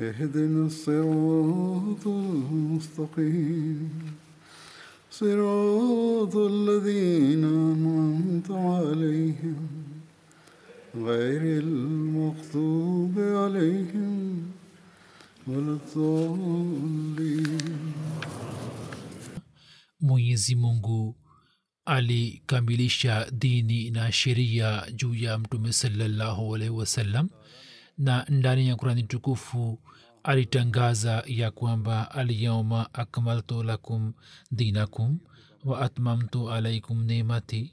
اهدنا الصراط المستقيم صراط الذين أنعمت عليهم غير المغضوب عليهم ولا الضالين mwenyezi mungu alikamilisha dini na sheria juu ya mtume salallahu alaihi wasallam na ndani ya kurani tukufu alitangaza ya kwamba alyauma akmaltu lakum dinakum wa atmamtu alaikum nemati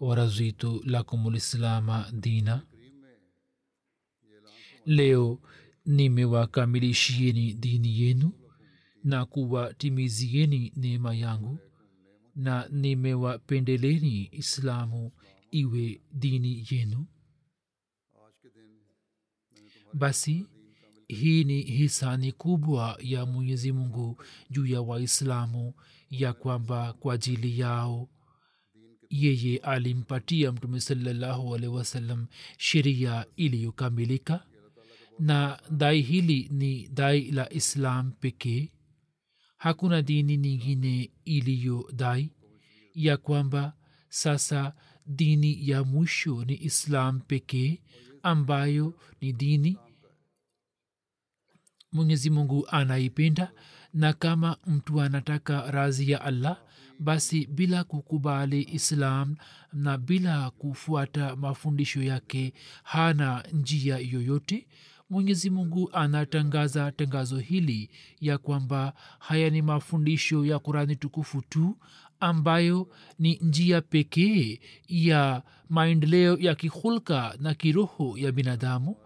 warazitu lakum lislama dina. Leo nimewakamilishieni dini yenu na kuwatimizieni neema yangu na nimewapendeleni islamu iwe dini yenu basi hii ni hisani kubwa ya mwenyezi mungu juu ya waislamu ya kwamba kwa ajili yao yeye alimpatia mtume salallahu alehi wasallam sheria iliyokamilika na dai hili ni dai la islam pekee. Hakuna dini nyingine iliyo dai ya kwamba sasa dini ya mwisho ni islam pekee ambayo ni dini mwenyezi mungu anaipenda na kama mtu anataka razi ya allah basi bila kukubali islam na bila kufuata mafundisho yake hana njia yoyote. Mwenyezi mungu anatangaza tangazo hili ya kwamba haya ni mafundisho ya kurani tukufu tu ambayo ni njia pekee ya maendeleo ya kihulka na kiroho ya binadamu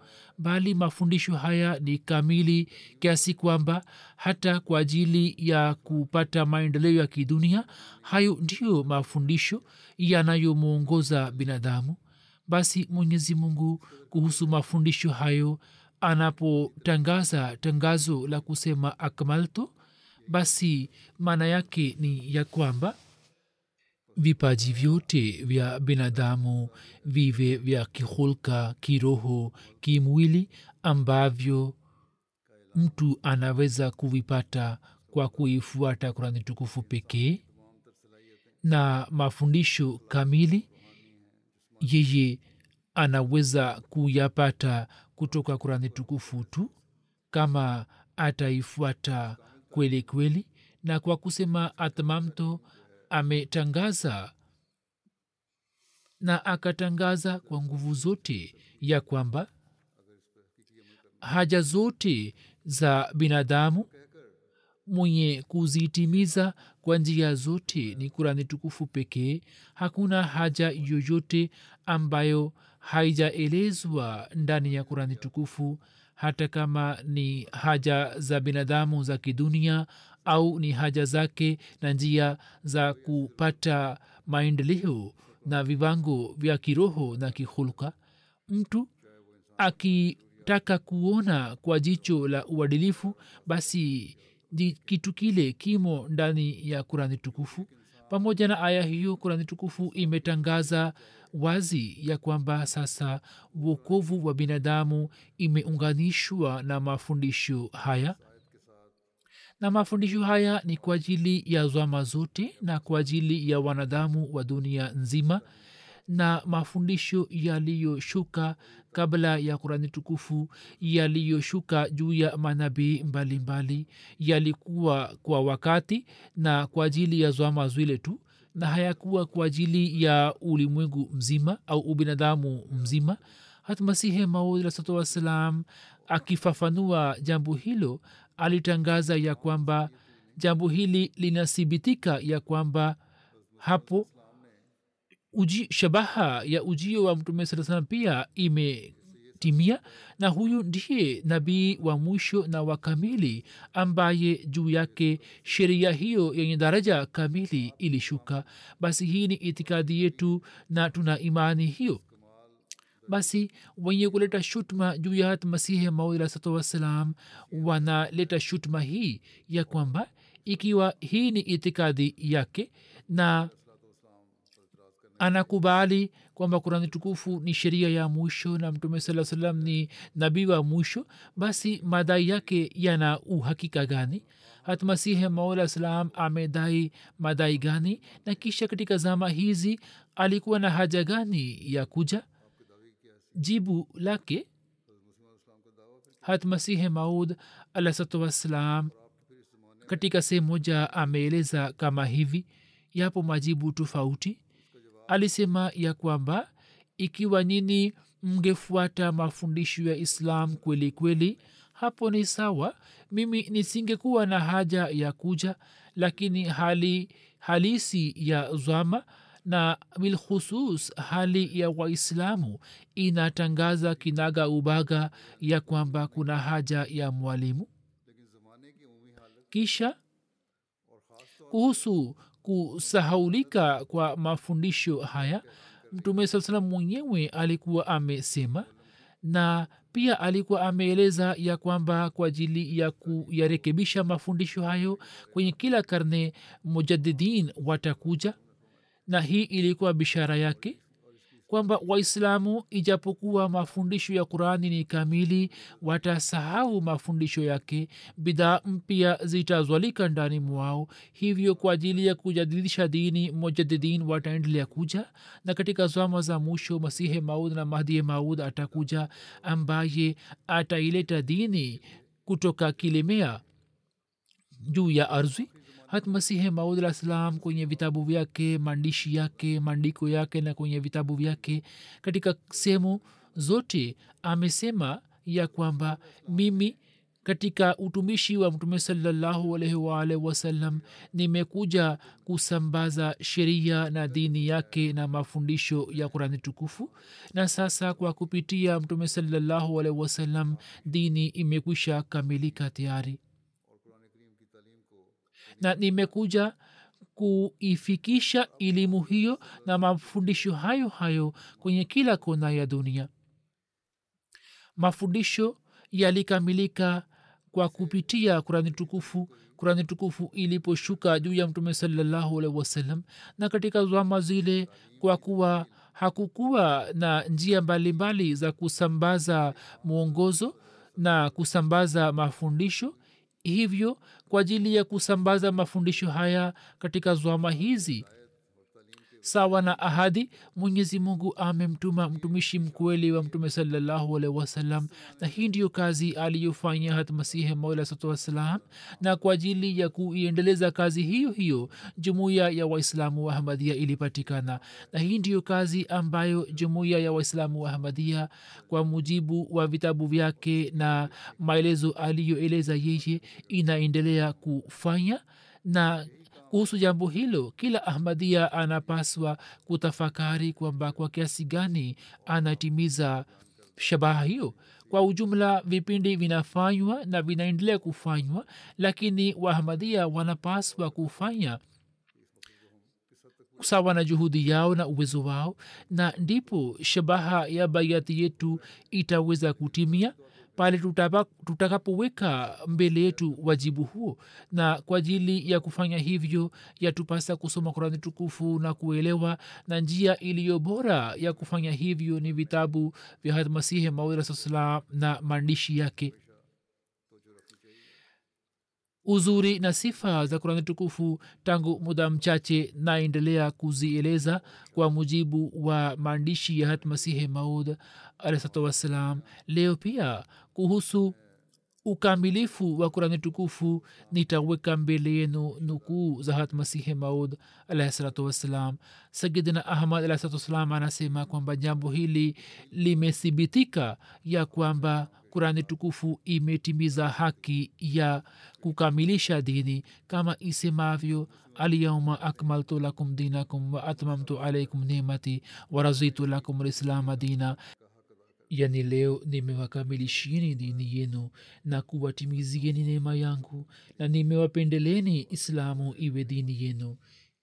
bali mafundisho haya ni kamili kiasi kwamba hata kwa ajili ya kupata maendeleo ya kidunia hayo ndiyo mafundisho yanayomwongoza binadamu. Basi mwenyezi mungu kuhusu mafundisho hayo anapotangaza tangazo la kusema akmalto basi maana yake ni ya kwamba vipaji vyote vya binadamu vive vya kihulka kiroho kimwili ambavyo mtu anaweza kuvipata kwa kuifuata kurani tukufu pekee. Na mafundisho kamili yeye anaweza kuyapata kutoka kurani tukufu tu kama ataifuata kweli kweli. Na kwa kusema atmamto ametangaza na akatangaza kwa nguvu zote ya kwamba haja zote za binadamu mwenye kuzitimiza kwa njia zote ni kurani tukufu pekee hakuna haja yoyote ambayo haijaelezwa ndani ya kurani tukufu hata kama ni haja za binadamu za kidunia au ni haja zake na njia za kupata maendeleo na viwango vya kiroho na kihulka mtu akitaka kuona kwa jicho la uadilifu basi kitu kile kimo ndani ya kurani tukufu. Pamoja na aya hiyo kurani tukufu imetangaza wazi ya kwamba sasa uokovu wa binadamu imeunganishwa na mafundisho haya na mafundisho haya ni kwa ajili ya zwama zote na kwa ajili ya wanadamu wa dunia nzima na mafundisho yaliyoshuka kabla ya kurani tukufu yaliyoshuka juu ya manabii mbalimbali yalikuwa kwa wakati na kwa ajili ya zwama zwile tu na hayakuwa kwa ajili ya ulimwengu mzima au ubinadamu mzima. Hata masihi maud alahsatu akifafanua jambo hilo alitangaza ya kwamba jambo hili linathibitika ya kwamba hapo uji, shabaha ya ujio wa mtume saa salam pia imetimia na huyu ndiye nabii wa mwisho na wa kamili ambaye juu yake sheria hiyo yenye daraja kamili ilishuka. Basi hii ni itikadi yetu na tuna imani hiyo basi wenye kuleta shutma juu ya masihi maudalahsatu wassalam wanaleta shutma hii ya kwamba ikiwa hii ni itikadi yake na anakubali kwamba kurani tukufu ni sheria ya mwisho na mtume saa salam ni nabii wa mwisho basi madai yake yana uhakika gani? Hatmasihi maula salam amedai madai gani? Na kisha katika zama hizi alikuwa na haja gani ya kuja jibu lake. Hat masihi maud alahsatu wassalam katika sehemu moja ameeleza kama hivi yapo majibu tofauti. Alisema ya kwamba ikiwa nyini mngefuata mafundisho ya islam kweli kweli hapo ni sawa. Mimi nisingekuwa na haja ya kuja lakini hali halisi ya zama na bilkhusus hali ya waislamu inatangaza kinaga ubaga ya kwamba kuna haja ya mwalimu. Kisha kuhusu kusahaulika kwa mafundisho haya mtume saa salam mwenyewe alikuwa amesema na pia alikuwa ameeleza ya kwamba kwa ajili ya kuyarekebisha mafundisho hayo kwenye kila karne mujadidin watakuja na hii ilikuwa bishara yake kwamba waislamu ijapokuwa mafundisho ya qurani ni kamili watasahau mafundisho yake. Bidhaa mpya zitazwalika ndani mwao. Hivyo kwa ajili ya kujadilisha dini mujadidin wataendelea kuja. Na katika zama za mwisho masihe maud na mahdie maud atakuja ambaye ataileta dini kutoka kilemea juu ya ardhi hat masihe maud salam kwenye vitabu vyake maandishi yake maandiko yake na kwenye vitabu vyake. Katika sehemu zote amesema ya kwamba mimi katika utumishi wa mtume salallahu alaihi waalihi wasallam nimekuja kusambaza sheria na dini yake na mafundisho ya kurani tukufu. Na sasa kwa kupitia mtume salallahu alaihi wasallam dini imekwisha kamilika tayari na nimekuja kuifikisha elimu hiyo na mafundisho hayo hayo kwenye kila kona ya dunia. Mafundisho yalikamilika kwa kupitia kurani tukufu. Kurani tukufu iliposhuka juu ya mtume salallahu alaihi wasallam na katika zama zile kwa kuwa hakukuwa na njia mbalimbali mbali za kusambaza mwongozo na kusambaza mafundisho hivyo kwa ajili ya kusambaza mafundisho haya katika zwama hizi sawa na ahadi mwenyezi mungu amemtuma mtumishi mkweli wa mtume salallahu wasalam na hii ndiyo kazi aliyofanya hat masihi maula satu wassalam na kwa ajili ya kuiendeleza kazi hiyo hiyo jumuiya ya waislamu wa ahmadia ilipatikana. Na hii ndiyo kazi ambayo jumuiya ya waislamu wa ahmadia kwa mujibu wa vitabu vyake na maelezo aliyoeleza yeye inaendelea kufanya. Na kuhusu jambo hilo kila ahmadia anapaswa kutafakari kwamba kwa kiasi gani anatimiza shabaha hiyo. Kwa ujumla vipindi vinafanywa na vinaendelea kufanywa lakini waahmadia wanapaswa kufanya sawa na juhudi yao na uwezo wao na ndipo shabaha ya bayati yetu itaweza kutimia pale tutakapoweka mbele yetu wajibu huo. Na kwa ajili ya kufanya hivyo yatupasa kusoma kurani tukufu na kuelewa na njia iliyo bora ya kufanya hivyo ni vitabu vya hadmasihi maud salam na maandishi yake. Uzuri na sifa za kurani tukufu tangu muda mchache naendelea kuzieleza kwa mujibu wa maandishi ya hat masihi maud alahsatu wassalam. Leo pia kuhusu ukamilifu wa kurani tukufu nitaweka mbele yenu nukuu za hat masihi maud alahsalatu wassalam. Sayidina ahmad alahsalatu anasema kwamba jambo hili limethibitika ya kwamba kurani tukufu imetimiza haki ya kukamilisha dini. Kama isemavyo alyauma akmaltu lakum dinakum wa atmamtu alaikum nimati warazitu lakum lislama dina yani leo nimewakamilishieni dini yenu na kuwatimizieni neema yangu na nimewapendeleni islamu iwe dini yenu.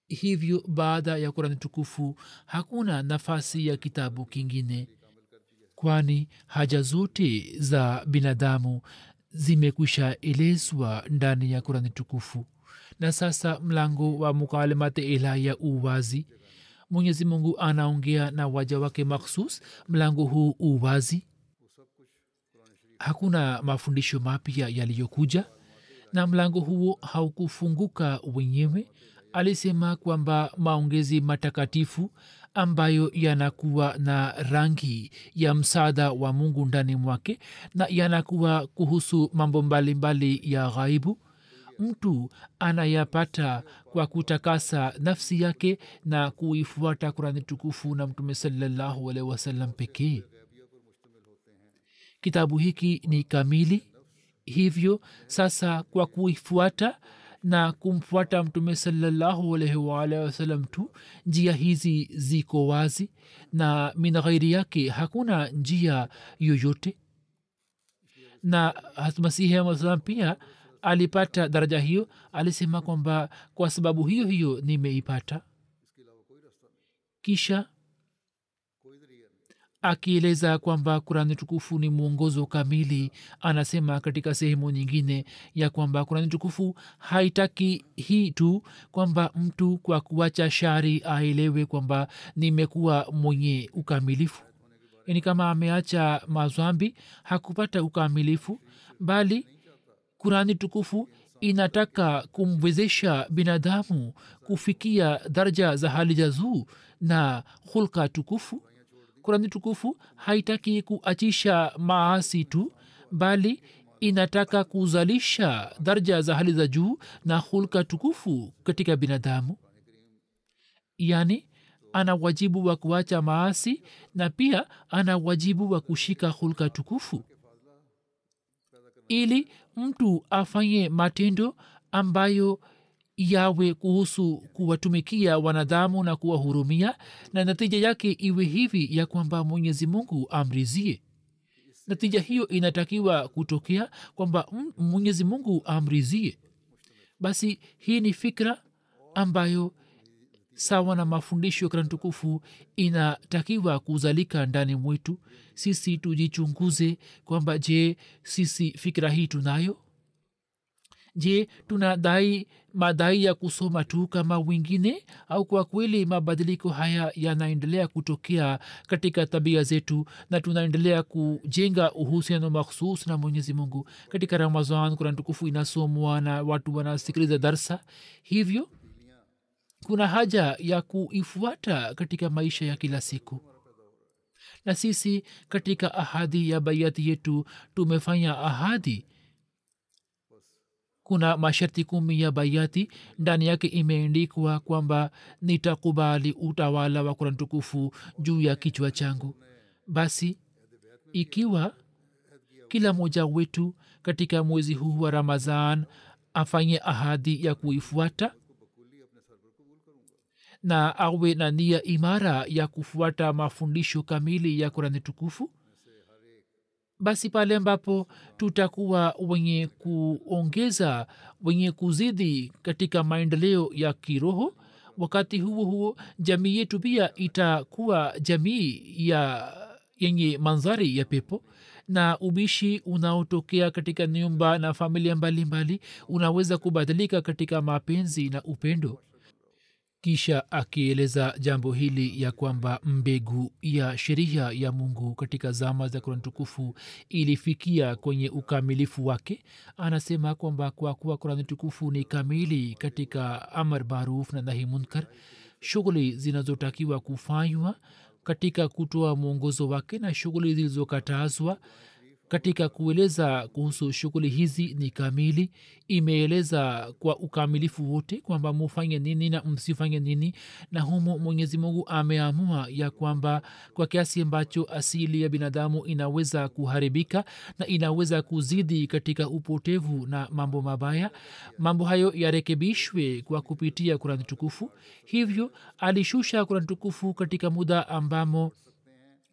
Hivyo baada ya kurani tukufu hakuna nafasi ya kitabu kingine. Kwani haja zote za binadamu zimekwisha elezwa ndani ya kurani tukufu. Na sasa mlango wa mukalemate ya uwazi mwenyezi mungu anaongea na waja wake makhsus mlango huu uwazi hakuna mafundisho mapya yaliyokuja na mlango huo haukufunguka wenyewe. Alisema kwamba maongezi matakatifu ambayo yanakuwa na rangi ya msaada wa mungu ndani mwake na yanakuwa kuhusu mambo mbalimbali mbali ya ghaibu mtu anayapata kwa kutakasa nafsi yake na kuifuata kurani tukufu na mtume salallahu alaihi wasallam pekee. Kitabu hiki ni kamili. Hivyo sasa kwa kuifuata na kumfuata mtume salallahu alaihi waalihi wasallam tu njia hizi ziko wazi na min ghairi yake hakuna njia yoyote. Na masihi asalam pia alipata daraja hiyo alisema kwamba kwa sababu hiyo hiyo nimeipata. Kisha akieleza kwamba kurani tukufu ni mwongozo kamili anasema katika sehemu nyingine ya kwamba kurani tukufu haitaki hii tu kwamba mtu kwa kuacha shari aelewe kwamba nimekuwa mwenye ukamilifu. Yani kama ameacha mazwambi hakupata ukamilifu bali kurani tukufu inataka kumwezesha binadamu kufikia daraja za hali za juu na hulka tukufu? Kurani tukufu haitaki kuachisha maasi tu bali inataka kuzalisha daraja za hali za juu na hulka tukufu katika binadamu. Yani ana wajibu wa kuacha maasi na pia ana wajibu wa kushika hulka tukufu. Ili mtu afanye matendo ambayo yawe kuhusu kuwatumikia wanadhamu na kuwahurumia na natija yake iwe hivi ya kwamba mwenyezi mungu amrizie. Natija hiyo inatakiwa kutokea kwamba mwenyezi mungu amrizie. Basi hii ni fikra ambayo sawa na mafundisho ya kurani tukufu inatakiwa kuzalika ndani mwetu. Sisi tujichunguze kwamba je sisi fikira hii tunayo? Je tunadai madai ya kusoma tu kama wengine? Au kwa kweli mabadiliko haya yanaendelea kutokea katika tabia zetu na tunaendelea kujenga uhusiano makhsus na mwenyezi mungu? Katika ramazan kurani tukufu inasomwa na watu wanasikiliza darsa. Hivyo kuna haja ya kuifuata katika maisha ya kila siku. Na sisi katika ahadi ya baiati yetu tumefanya ahadi. Kuna masharti kumi ya baiati ndani yake imeendikwa kwamba nitakubali utawala wa kurani tukufu juu ya kichwa changu. Basi ikiwa kila mmoja wetu katika mwezi huu wa ramazan afanye ahadi ya kuifuata na awe na nia imara ya kufuata mafundisho kamili ya kurani tukufu? Basi pale ambapo tutakuwa wenye kuongeza wenye kuzidi katika maendeleo ya kiroho wakati huo huo jamii yetu pia itakuwa jamii ya yenye mandhari ya pepo na ubishi unaotokea katika nyumba na familia mbalimbali mbali, unaweza kubadilika katika mapenzi na upendo kisha akieleza jambo hili ya kwamba mbegu ya sheria ya mungu katika zama za kurani tukufu ilifikia kwenye ukamilifu wake. Anasema kwamba kwa kuwa kurani tukufu ni kamili katika amar maruf na nahi munkar shughuli zinazotakiwa kufanywa katika kutoa mwongozo wake na shughuli zilizokatazwa katika kueleza kuhusu shughuli hizi ni kamili imeeleza kwa ukamilifu wote kwamba mufanye nini na msifanye nini na humo mwenyezi mungu ameamua ya kwamba kwa kiasi ambacho asili ya binadamu inaweza kuharibika na inaweza kuzidi katika upotevu na mambo mabaya mambo hayo yarekebishwe kwa kupitia kurani tukufu. Hivyo alishusha kurani tukufu katika muda ambamo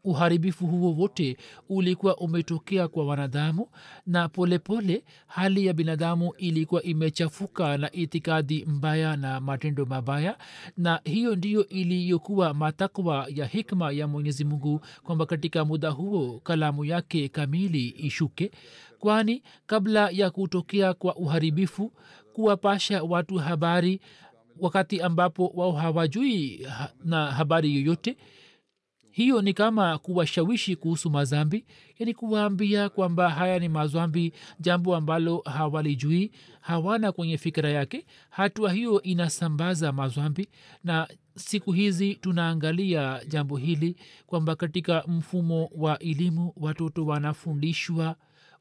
uharibifu huo wote ulikuwa umetokea kwa wanadamu na polepole pole, hali ya binadamu ilikuwa imechafuka na itikadi mbaya na matendo mabaya na hiyo ndiyo iliyokuwa matakwa ya hikma ya mwenyezi mungu kwamba katika muda huo kalamu yake kamili ishuke kwani kabla ya kutokea kwa uharibifu kuwapasha watu habari wakati ambapo wao hawajui na habari yoyote hiyo ni kama kuwashawishi kuhusu mazambi yani kuwaambia kwamba haya ni mazambi jambo ambalo hawalijui hawana kwenye fikira yake. Hatua hiyo inasambaza mazambi na siku hizi tunaangalia jambo hili kwamba katika mfumo wa elimu watoto wanafundishwa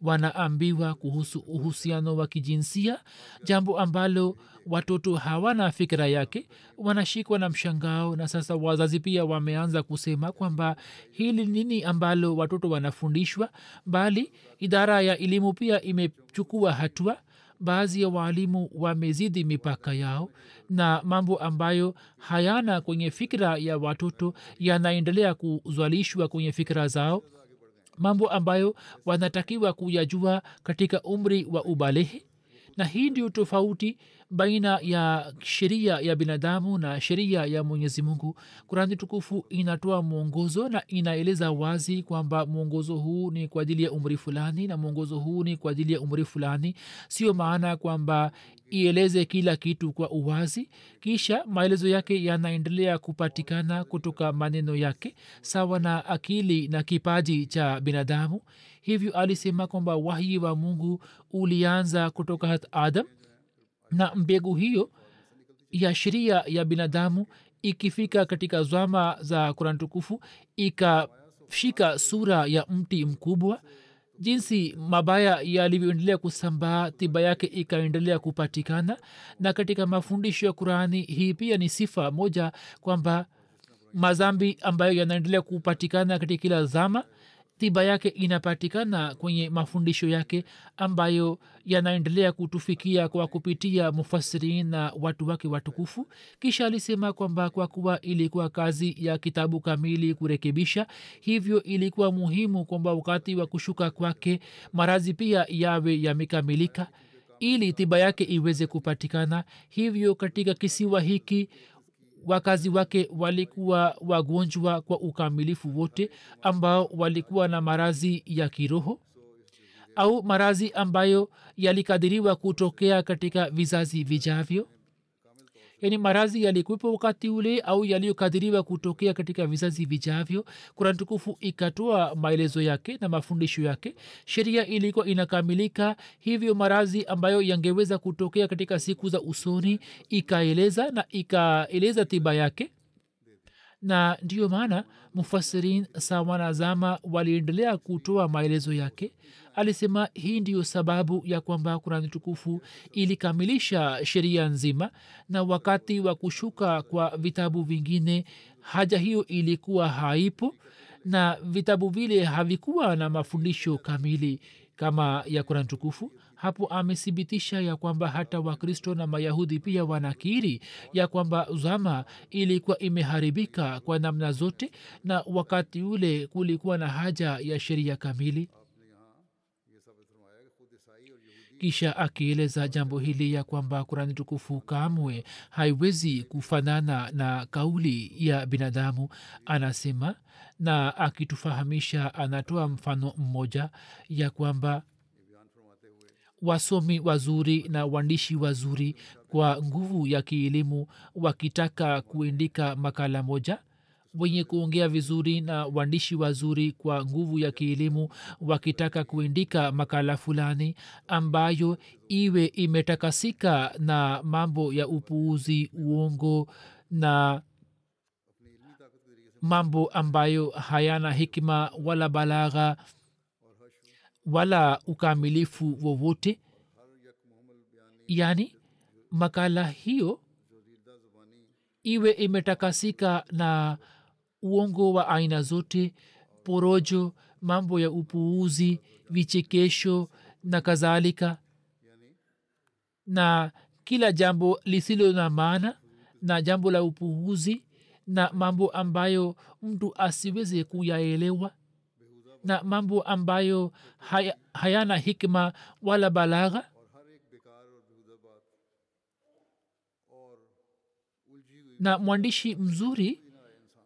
wanaambiwa kuhusu uhusiano wa kijinsia jambo ambalo watoto hawana fikira yake wanashikwa na mshangao na sasa wazazi pia wameanza kusema kwamba hili nini ambalo watoto wanafundishwa bali idara ya elimu pia imechukua hatua. Baadhi ya waalimu wamezidi mipaka yao na mambo ambayo hayana kwenye fikira ya watoto yanaendelea kuzwalishwa kwenye fikira zao mambo ambayo wanatakiwa kuyajua katika umri wa ubalehe. Na hii ndio tofauti baina ya sheria ya binadamu na sheria ya mwenyezi mungu. Kurani tukufu inatoa mwongozo na inaeleza wazi kwamba mwongozo huu ni kwa ajili ya umri fulani na mwongozo huu ni kwa ajili ya umri fulani. Sio maana kwamba ieleze kila kitu kwa uwazi kisha maelezo yake yanaendelea kupatikana kutoka maneno yake sawa na akili na kipaji cha binadamu. Hivyo alisema kwamba wahi wa mungu ulianza kutoka hat adam na mbegu hiyo ya sheria ya binadamu ikifika katika zwama za kurani tukufu ikashika sura ya mti mkubwa jinsi mabaya yalivyoendelea kusambaa tiba yake ikaendelea kupatikana. Na katika mafundisho ya qurani hii pia ni sifa moja kwamba mazambi ambayo yanaendelea kupatikana katika kila zama tiba yake inapatikana kwenye mafundisho yake ambayo yanaendelea kutufikia kwa kupitia mufasirin na watu wake watukufu. Kisha alisema kwamba kwa kuwa ilikuwa kazi ya kitabu kamili kurekebisha hivyo ilikuwa muhimu kwamba wakati wa kushuka kwake marazi pia yawe yamekamilika ili tiba yake iweze kupatikana. Hivyo katika kisiwa hiki wakazi wake walikuwa wagonjwa kwa ukamilifu wote ambao walikuwa na marazi ya kiroho au marazi ambayo yalikadiriwa kutokea katika vizazi vijavyo yaani marazi yalikuwepo wakati ule au yaliyokadiriwa kutokea katika vizazi vijavyo. Kurani tukufu ikatoa maelezo yake na mafundisho yake. Sheria ilikuwa inakamilika hivyo marazi ambayo yangeweza kutokea katika siku za usoni ikaeleza na ikaeleza tiba yake na ndiyo maana mufasirin sawanazama waliendelea kutoa maelezo yake. Alisema hii ndiyo sababu ya kwamba kurani tukufu ilikamilisha sheria nzima na wakati wa kushuka kwa vitabu vingine haja hiyo ilikuwa haipo na vitabu vile havikuwa na mafundisho kamili kama ya kurani tukufu hapo amethibitisha ya kwamba hata wakristo na mayahudi pia wanakiri ya kwamba zama ilikuwa imeharibika kwa namna zote na wakati ule kulikuwa na haja ya sheria kamili. Kisha akieleza jambo hili ya kwamba kurani tukufu kamwe haiwezi kufanana na kauli ya binadamu anasema na akitufahamisha anatoa mfano mmoja ya kwamba wasomi wazuri na waandishi wazuri kwa nguvu ya kielimu wakitaka kuandika makala moja wenye kuongea vizuri na waandishi wazuri kwa nguvu ya kielimu wakitaka kuandika makala fulani ambayo iwe imetakasika na mambo ya upuuzi uongo na mambo ambayo hayana hikma wala balagha wala ukamilifu wowote. Yani makala hiyo iwe imetakasika na uongo wa aina zote porojo mambo ya upuuzi vichekesho na kadhalika. Na kila jambo lisilo na maana na jambo la upuuzi na mambo ambayo mtu asiweze kuyaelewa na mambo ambayo haya, hayana hikma wala balagha? Na mwandishi mzuri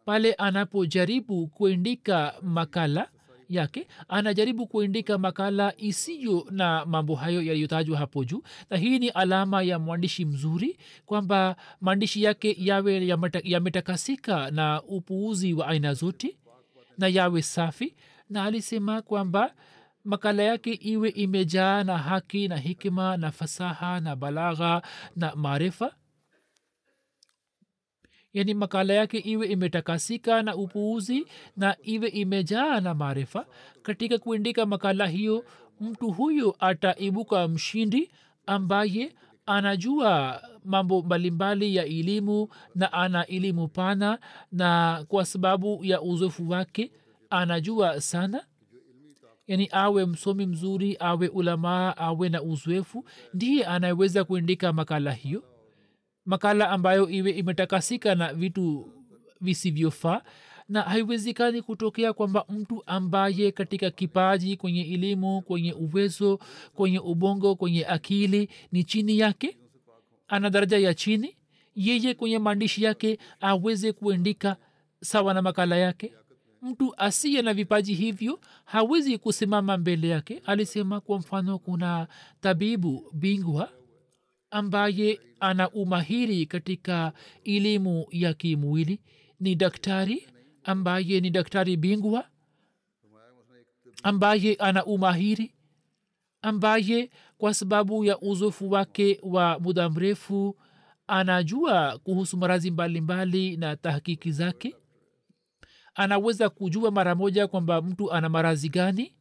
pale anapojaribu kuendika makala yake anajaribu kuendika makala isiyo na mambo hayo yaliyotajwa hapo juu na hii ni alama ya mwandishi mzuri kwamba maandishi yake yawe yametakasika na upuuzi wa aina zote na yawe safi na alisema kwamba makala yake iwe imejaa na haki na hikima na fasaha na balagha na maarifa. Yani makala yake iwe imetakasika na upuuzi na iwe imejaa na maarifa. Katika kuindika makala hiyo mtu huyo ataibuka mshindi ambaye anajua mambo mbalimbali ya elimu na ana elimu pana na kwa sababu ya uzoefu wake anajua sana. Yani awe msomi mzuri awe ulamaa awe na uzoefu ndiye anayeweza kuandika makala hiyo. Makala ambayo iwe imetakasika na vitu visivyofaa. Na haiwezekani kutokea kwamba mtu ambaye katika kipaji kwenye elimu kwenye uwezo kwenye ubongo kwenye akili ni chini yake. Ana daraja ya chini. Yeye kwenye maandishi yake aweze kuandika sawa na makala yake mtu asiye na vipaji hivyo hawezi kusimama mbele yake. Alisema kwa mfano kuna tabibu bingwa ambaye ana umahiri katika elimu ya kimwili. Ni daktari ambaye ni daktari bingwa ambaye ana umahiri ambaye kwa sababu ya uzofu wake wa muda mrefu anajua kuhusu marazi mbalimbali na tahkiki zake anaweza kujua mara moja kwamba mtu ana marazi gani?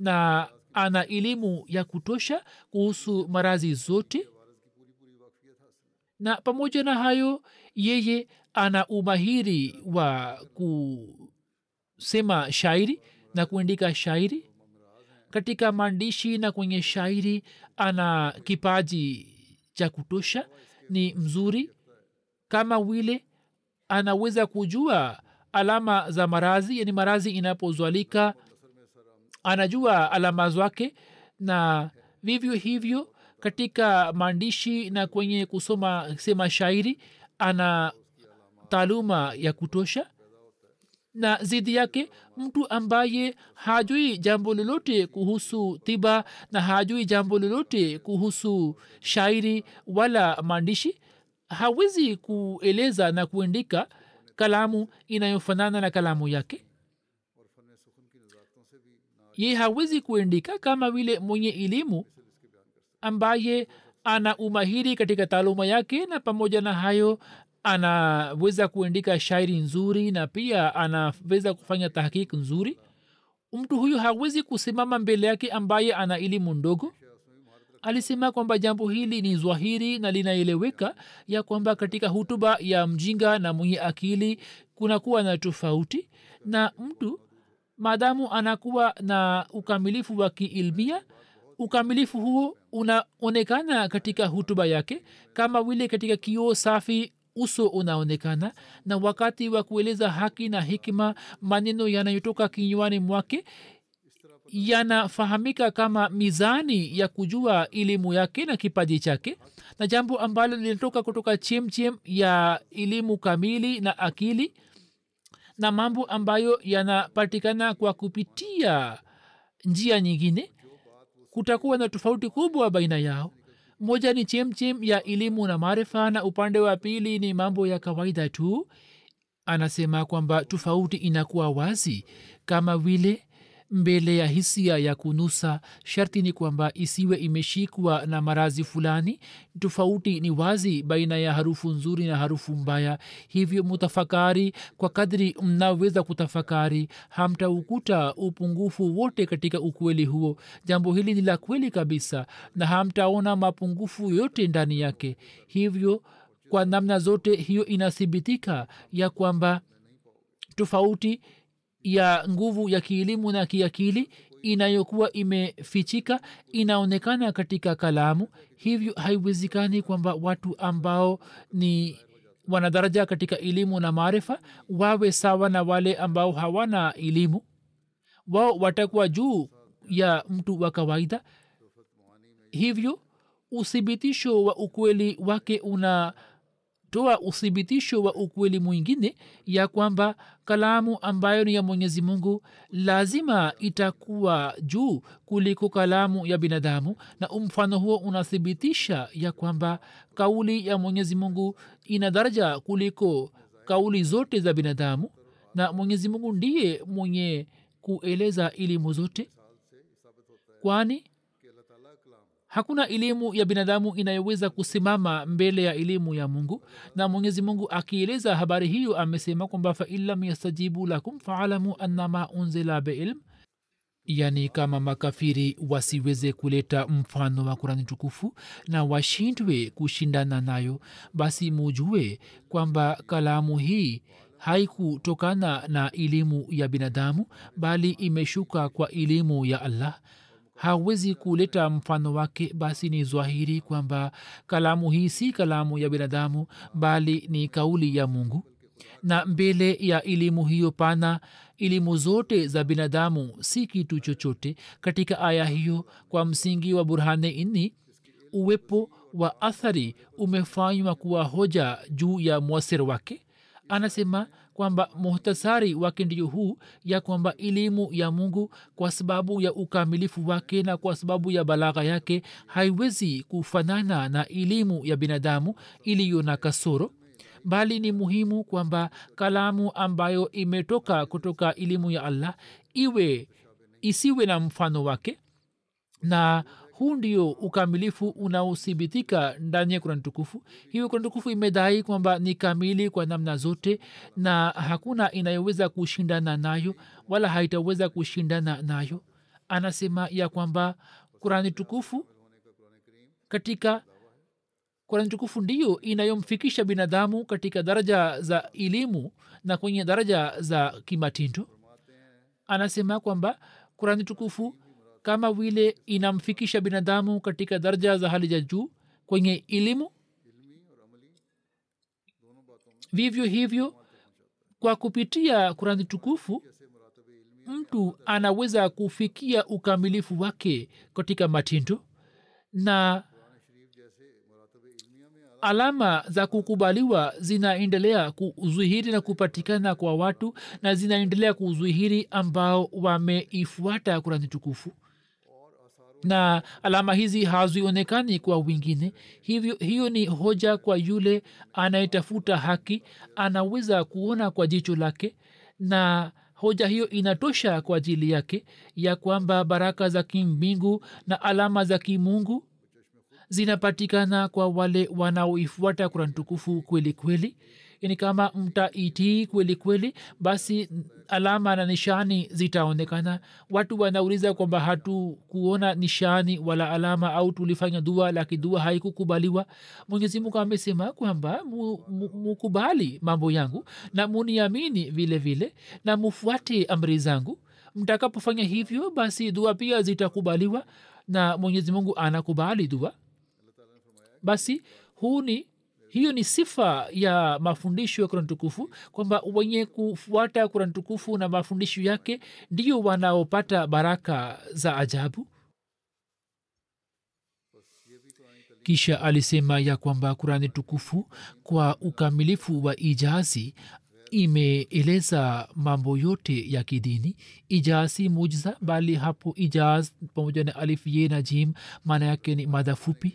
Na ana elimu ya kutosha kuhusu marazi zote? Na pamoja na hayo yeye ana umahiri wa kusema shairi na kuandika shairi? Katika maandishi na kwenye shairi ana kipaji cha kutosha? Ni mzuri? Kama wile anaweza kujua alama za marazi yani marazi inapozwalika anajua alama zake na vivyo hivyo katika maandishi na kwenye kusoma sema shairi ana taaluma ya kutosha. Na zidi yake mtu ambaye hajui jambo lolote kuhusu tiba na hajui jambo lolote kuhusu shairi wala maandishi hawezi kueleza na kuandika kalamu inayofanana na kalamu yake. Ye hawezi kuendika kama vile mwenye elimu ambaye ana umahiri katika taaluma yake na pamoja na hayo anaweza kuandika shairi nzuri na pia anaweza kufanya tahkik nzuri. Mtu huyu hawezi kusimama mbele yake ambaye ana elimu ndogo alisema kwamba jambo hili ni zwahiri na linaeleweka ya kwamba katika hutuba ya mjinga na mwenye akili kunakuwa na tofauti na mtu maadamu anakuwa na ukamilifu wa kiilmia ukamilifu huo unaonekana katika hutuba yake kama vile katika kioo safi uso unaonekana na wakati wa kueleza haki na hikima maneno yanayotoka kinywani mwake yanafahamika kama mizani ya kujua elimu yake na kipaji chake na jambo ambalo linatoka kutoka chemchem ya elimu kamili na akili na mambo ambayo yanapatikana kwa kupitia njia nyingine kutakuwa na tofauti kubwa baina yao. Moja ni chemchem ya elimu na maarifa na upande wa pili ni mambo ya kawaida tu. Anasema kwamba tofauti inakuwa wazi kama vile mbele ya hisia ya kunusa sharti ni kwamba isiwe imeshikwa na marazi fulani. Tofauti ni wazi baina ya harufu nzuri na harufu mbaya. Hivyo mutafakari kwa kadri mnaweza kutafakari hamtaukuta upungufu wote katika ukweli huo. Jambo hili ni la kweli kabisa na hamtaona mapungufu yote ndani yake. Hivyo kwa namna zote hiyo inathibitika ya kwamba tofauti ya nguvu ya kielimu na kiakili inayokuwa imefichika inaonekana katika kalamu. Hivyo haiwezekani kwamba watu ambao ni wanadaraja katika elimu na maarifa wawe sawa na wale ambao hawana elimu. Wao watakuwa juu ya mtu wa kawaida. Hivyo uthibitisho wa ukweli wake una toa uthibitisho wa ukweli mwingine ya kwamba kalamu ambayo ni ya mwenyezi mungu lazima itakuwa juu kuliko kalamu ya binadamu. Na umfano huo unathibitisha ya kwamba kauli ya mwenyezi mungu ina daraja kuliko kauli zote za binadamu. Na mwenyezi mungu ndiye mwenye kueleza elimu zote. Kwani hakuna elimu ya binadamu inayoweza kusimama mbele ya elimu ya mungu. Na mwenyezi mungu akieleza habari hiyo amesema kwamba fainlam yastajibu lakum faalamu annama unzila biilm. Yani kama makafiri wasiweze kuleta mfano wa kurani tukufu na washindwe kushindana nayo basi mujue kwamba kalamu hii haikutokana na elimu ya binadamu bali imeshuka kwa elimu ya allah hawezi kuleta mfano wake basi ni zwahiri kwamba kalamu hii si kalamu ya binadamu bali ni kauli ya mungu. Na mbele ya elimu hiyo pana elimu zote za binadamu si kitu chochote. Katika aya hiyo kwa msingi wa burhane inni uwepo wa athari umefanywa kuwa hoja juu ya mwasir wake. Anasema kwamba muhtasari wake ndio huu ya kwamba elimu ya mungu kwa sababu ya ukamilifu wake na kwa sababu ya balagha yake haiwezi kufanana na elimu ya binadamu iliyo na kasoro bali ni muhimu kwamba kalamu ambayo imetoka kutoka elimu ya allah iwe isiwe na mfano wake na huu ndio ukamilifu unaothibitika ndani ya kurani tukufu. Hiyo kurani tukufu imedai kwamba ni kamili kwa namna zote na hakuna inayoweza kushindana nayo wala haitaweza kushindana nayo. Anasema ya kwamba kurani tukufu katika kurani tukufu ndiyo inayomfikisha binadamu katika daraja za elimu na kwenye daraja za kimatindo. Anasema kwamba kurani tukufu kama vile inamfikisha binadamu katika daraja za hali ya juu kwenye elimu. Vivyo hivyo kwa kupitia kurani tukufu mtu anaweza kufikia ukamilifu wake katika matindo na alama za kukubaliwa zinaendelea kuzwihiri na kupatikana kwa watu na zinaendelea kuzwihiri ambao wameifuata kurani tukufu na alama hizi hazionekani kwa wengine. Hivyo hiyo ni hoja kwa yule anayetafuta haki. Anaweza kuona kwa jicho lake. Na hoja hiyo inatosha kwa ajili yake ya kwamba baraka za kimbingu na alama za kimungu zinapatikana kwa wale wanaoifuata kurani tukufu kweli kweli yani kama mtaitii kweli kweli basi alama na nishani zitaonekana. Watu wanauliza kwamba hatukuona nishani wala alama au tulifanya dua lakini dua haikukubaliwa. Mwenyezimungu amesema kwamba mukubali mu, mu mambo yangu na muniamini vile vile na mufuate amri zangu. Mtakapofanya hivyo basi dua pia zitakubaliwa na mwenyezi mungu anakubali dua. Basi huu ni hiyo ni sifa ya mafundisho ya kurani tukufu kwamba wenye kufuata kurani tukufu na mafundisho yake ndio wanaopata baraka za ajabu. Kisha alisema ya kwamba kurani tukufu kwa ukamilifu wa ijazi imeeleza mambo yote ya kidini. Ijaz si mujza bali hapo ijaz pamoja na alif ye na jim maana yake ni madha fupi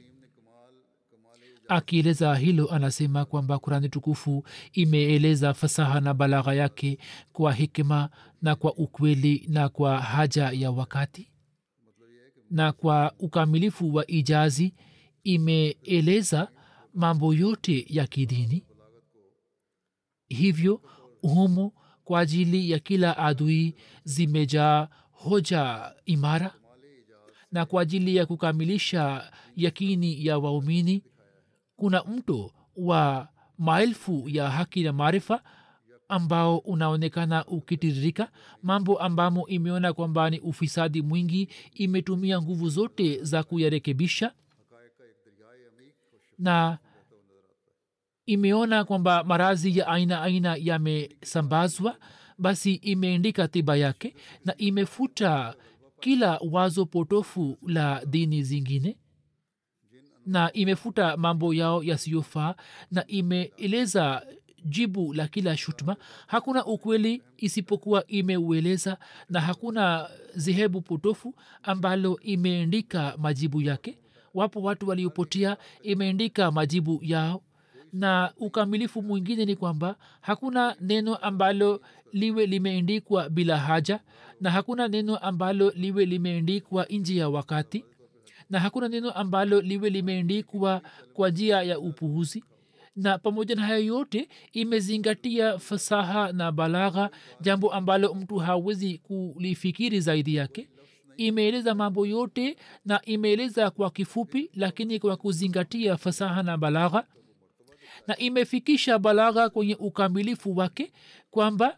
akieleza hilo anasema kwamba kurani tukufu imeeleza fasaha na balagha yake kwa hikima na kwa ukweli na kwa haja ya wakati. Na kwa ukamilifu wa ijazi imeeleza mambo yote ya kidini. Hivyo humo kwa ajili ya kila adui zimejaa hoja imara. Na kwa ajili ya kukamilisha yakini ya waumini kuna mto wa maelfu ya haki na maarifa ambao unaonekana ukitiririka mambo ambamo imeona kwamba ni ufisadi mwingi imetumia nguvu zote za kuyarekebisha na imeona kwamba marazi ya aina aina yamesambazwa basi imeandika tiba yake na imefuta kila wazo potofu la dini zingine na imefuta mambo yao yasiyofaa na imeeleza jibu la kila shutuma. Hakuna ukweli isipokuwa imeueleza na hakuna zehebu potofu ambalo imeandika majibu yake. Wapo watu waliopotea imeandika majibu yao. Na ukamilifu mwingine ni kwamba hakuna neno ambalo liwe limeandikwa bila haja na hakuna neno ambalo liwe limeandikwa nje ya wakati na hakuna neno ambalo liwe limeendikwa kwa njia ya upuhuzi na pamoja na hayo yote imezingatia fasaha na balagha jambo ambalo mtu hawezi kulifikiri zaidi yake. Imeeleza mambo yote na imeeleza kwa kifupi lakini kwa kuzingatia fasaha na balagha. Na imefikisha balagha kwenye ukamilifu wake kwamba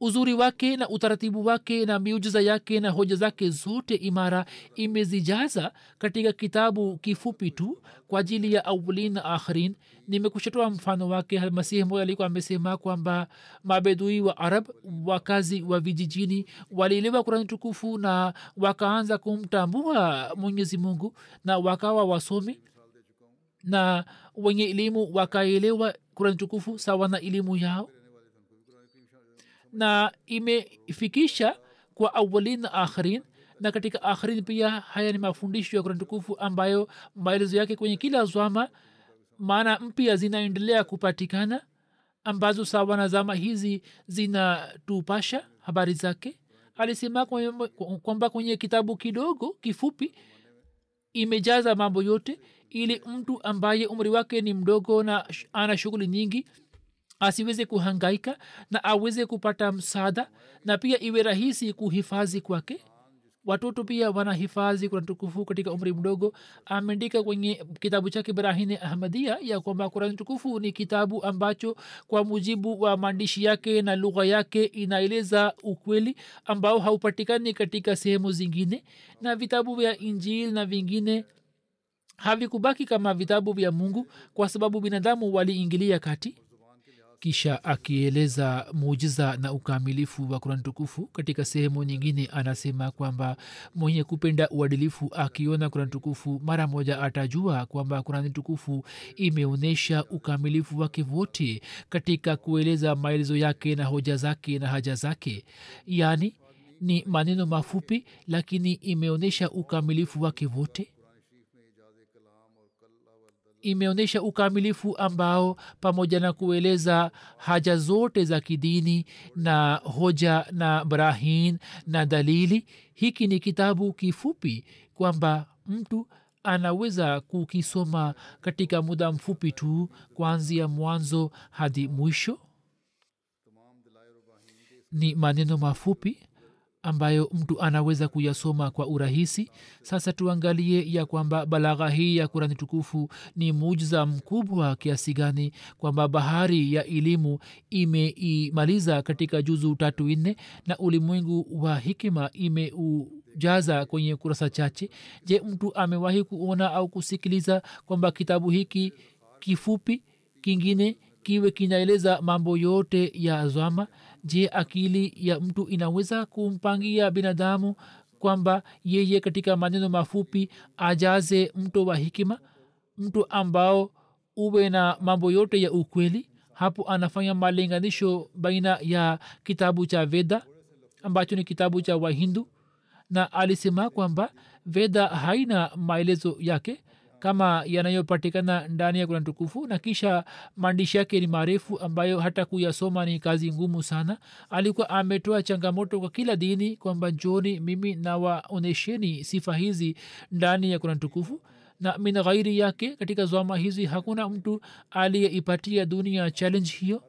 uzuri wake na utaratibu wake na miujiza yake na hoja zake zote imara imezijaza katika kitabu kifupi tu kwa ajili ya awalin na akhirin. Nimekushatoa mfano wake. Halmasihi moja alikuwa amesema kwamba mabedui wa arab wakazi wa vijijini walielewa kurani tukufu na wakaanza kumtambua mwenyezi mungu na wakawa wasomi na wenye elimu wakaelewa kurani tukufu sawa na elimu yao na imefikisha kwa awalin na akhirin na katika akhirin pia haya ni mafundisho ya kurantukufu ambayo maelezo yake kwenye kila zwama maana mpya zinaendelea kupatikana ambazo sawa na zama hizi zinatupasha habari zake. Alisema kwamba kwenye kitabu kidogo kifupi imejaza mambo yote ili mtu ambaye umri wake ni mdogo na ana shughuli nyingi asiweze kuhangaika na aweze kupata msaada na pia iwe rahisi kuhifadhi kwake. Watoto pia wanahifadhi kurani tukufu katika umri mdogo. Ameandika kwenye kitabu chake brahine ahmadia ya kwamba kurani tukufu ni kitabu ambacho kwa mujibu wa maandishi yake na lugha yake inaeleza ukweli ambao haupatikani katika sehemu zingine na vitabu vya injili na vingine havikubaki kama vitabu vya mungu kwa sababu binadamu waliingilia kati kisha akieleza muujiza na ukamilifu wa kurani tukufu. Katika sehemu nyingine anasema kwamba mwenye kupenda uadilifu akiona kurani tukufu mara moja atajua kwamba kurani tukufu imeonyesha ukamilifu wake wote katika kueleza maelezo yake na hoja zake na haja zake. Yaani ni maneno mafupi lakini imeonyesha ukamilifu wake wote imeonyesha ukamilifu ambao pamoja na kueleza haja zote za kidini na hoja na brahin na dalili hiki ni kitabu kifupi kwamba mtu anaweza kukisoma katika muda mfupi tu kuanzia mwanzo hadi mwisho. Ni maneno mafupi ambayo mtu anaweza kuyasoma kwa urahisi. Sasa tuangalie ya kwamba balagha hii ya kurani tukufu ni mujza mkubwa kiasi gani kwamba bahari ya elimu imeimaliza katika juzu tatu nne na ulimwengu wa hikima imeujaza kwenye kurasa chache. Je mtu amewahi kuona au kusikiliza kwamba kitabu hiki kifupi kingine kiwe kinaeleza mambo yote ya zama je akili ya mtu inaweza kumpangia binadamu kwamba yeye katika maneno mafupi ajaze mto wa hikima mtu ambao uwe na mambo yote ya ukweli hapo anafanya malinganisho baina ya kitabu cha veda ambacho ni kitabu cha wahindu na alisema kwamba veda haina maelezo yake kama yanayopatikana ndani ya kurani tukufu na kisha maandishi yake ni marefu ambayo hata kuyasoma ni kazi ngumu sana. Alikuwa ametoa changamoto kwa kila dini kwamba njoni mimi nawaonyesheni sifa hizi ndani ya kurani tukufu. Na min ghairi yake katika zwama hizi hakuna mtu aliyeipatia dunia challenge hiyo.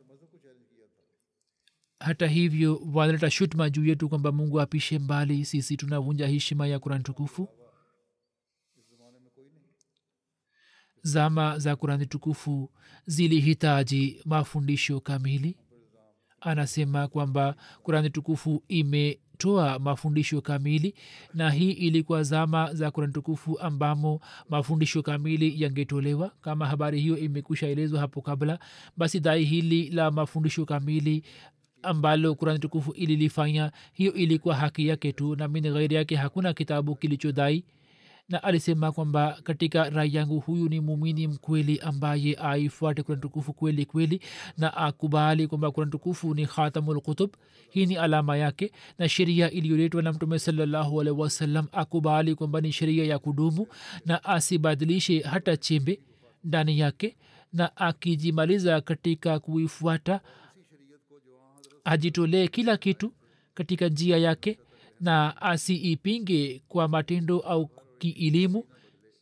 Hata hivyo wanaleta shutma juu yetu kwamba mungu apishe mbali sisi tunavunja heshima ya kurani tukufu zama za kurani tukufu zilihitaji mafundisho kamili. Anasema kwamba kurani tukufu imetoa mafundisho kamili na hii ilikuwa zama za kurani tukufu ambamo mafundisho kamili yangetolewa. Kama habari hiyo imekusha elezwa hapo kabla basi dai hili la mafundisho kamili ambalo kurani tukufu ililifanya hiyo ilikuwa haki yake tu na min ghairi yake hakuna kitabu kilichodai na alisema kwamba katika rai yangu huyu ni mumini mkweli ambaye aifuate kurani tukufu kweli kweli na akubali kwamba kurani tukufu ni khatamulkutub hii ni alama yake na sheria iliyoletwa na mtume salallahu alaihi wasallam akubali kwamba ni sheria ya kudumu na asibadilishe hata chembe ndani yake na akijimaliza katika kuifuata ajitolee kila kitu katika njia yake na asiipinge kwa matendo au kielimu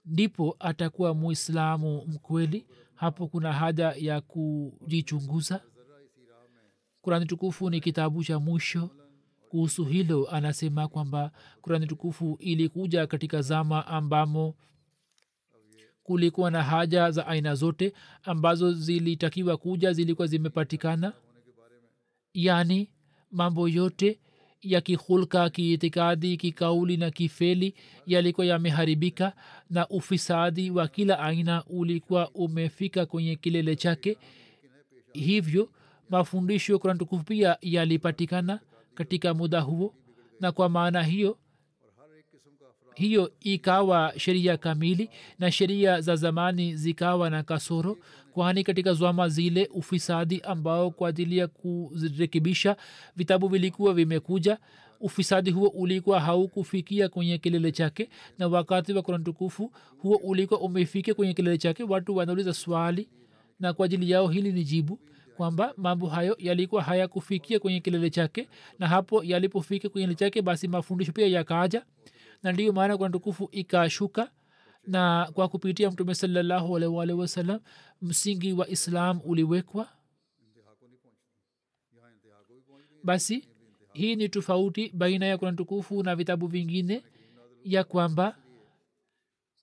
ndipo atakuwa muislamu mkweli. Hapo kuna haja ya kujichunguza. Kurani tukufu ni kitabu cha mwisho. Kuhusu hilo anasema kwamba kurani tukufu ilikuja katika zama ambamo kulikuwa na haja za aina zote ambazo zilitakiwa kuja zilikuwa zimepatikana. Yaani mambo yote ya kihulka kiitikadi kikauli na kifeli yalikuwa yameharibika na ufisadi wa kila aina ulikuwa umefika kwenye kilele chake. Hivyo mafundisho ya kurani pia yalipatikana katika muda huo na kwa maana hiyo hiyo ikawa sheria kamili na sheria za zamani zikawa na kasoro kwani katika zwama zile ufisadi ambao kwa ajili ya kurekebisha vitabu vilikuwa vimekuja ufisadi huo ulikuwa haukufikia kwenye kilele chake na wakati wa kurani tukufu huo ulikuwa umefikia kwenye kilele chake watu wanauliza swali na kwa ajili yao hili ni jibu kwamba mambo hayo yalikuwa hayakufikia kwenye kilele chake na hapo yalipofika kwenye kilele chake basi mafundisho pia yakaja na ndiyo maana kurani tukufu ikashuka na kwa kupitia mtume salallahu alaihi wasalam msingi wa islam uliwekwa. Basi hii ni tofauti baina ya kurani tukufu na vitabu vingine ya kwamba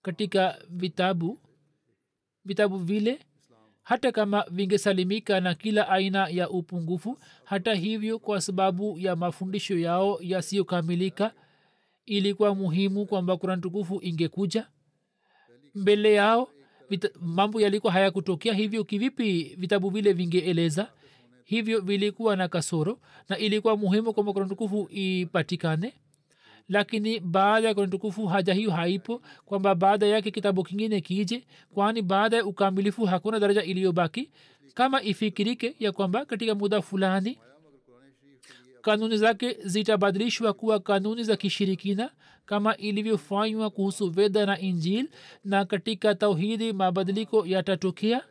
katika vitabu vitabu vile hata kama vingesalimika na kila aina ya upungufu hata hivyo kwa sababu ya mafundisho yao yasiyokamilika ilikuwa muhimu kwamba kurani tukufu ingekuja mbele yao mambo yalikuwa hayakutokea. Hivyo kivipi vitabu vile vingeeleza? Hivyo vilikuwa na kasoro na ilikuwa muhimu kwamba tukufu ipatikane. Lakini baada ya kurani tukufu haja hiyo haipo kwamba baada yake kitabu kingine kije kwani baada ya ukamilifu hakuna daraja iliyobaki. Kama ifikirike ya kwamba katika muda fulani kanuni zake zitabadilishwa kuwa kanuni za kishirikina kama ilivyofanywa kuhusu veda na injil na katika tauhidi mabadiliko yatatokea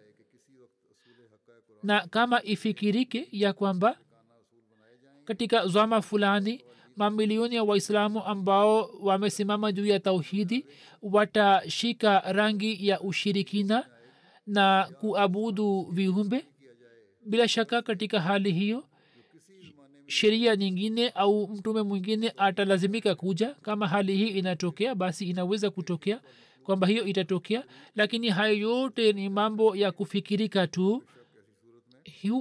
na kama ifikirike ya kwamba katika zama fulani mamilioni ya waislamu ambao wamesimama juu ya tauhidi watashika rangi ya ushirikina na kuabudu viumbe. Bila shaka katika hali hiyo sheria nyingine au mtume mwingine atalazimika kuja. Kama hali hii inatokea basi inaweza kutokea kwamba hiyo itatokea. Lakini hayo yote ni mambo ya kufikirika tu.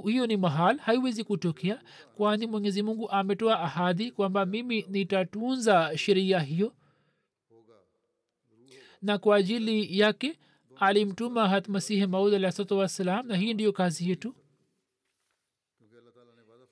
Hiyo, ni mahal haiwezi kutokea. Kwani mwenyezi mungu ametoa ahadi kwamba mimi nitatunza sheria hiyo. Na kwa ajili yake alimtuma hatmasihi maud alahsatu wassalam na hii ndiyo kazi yetu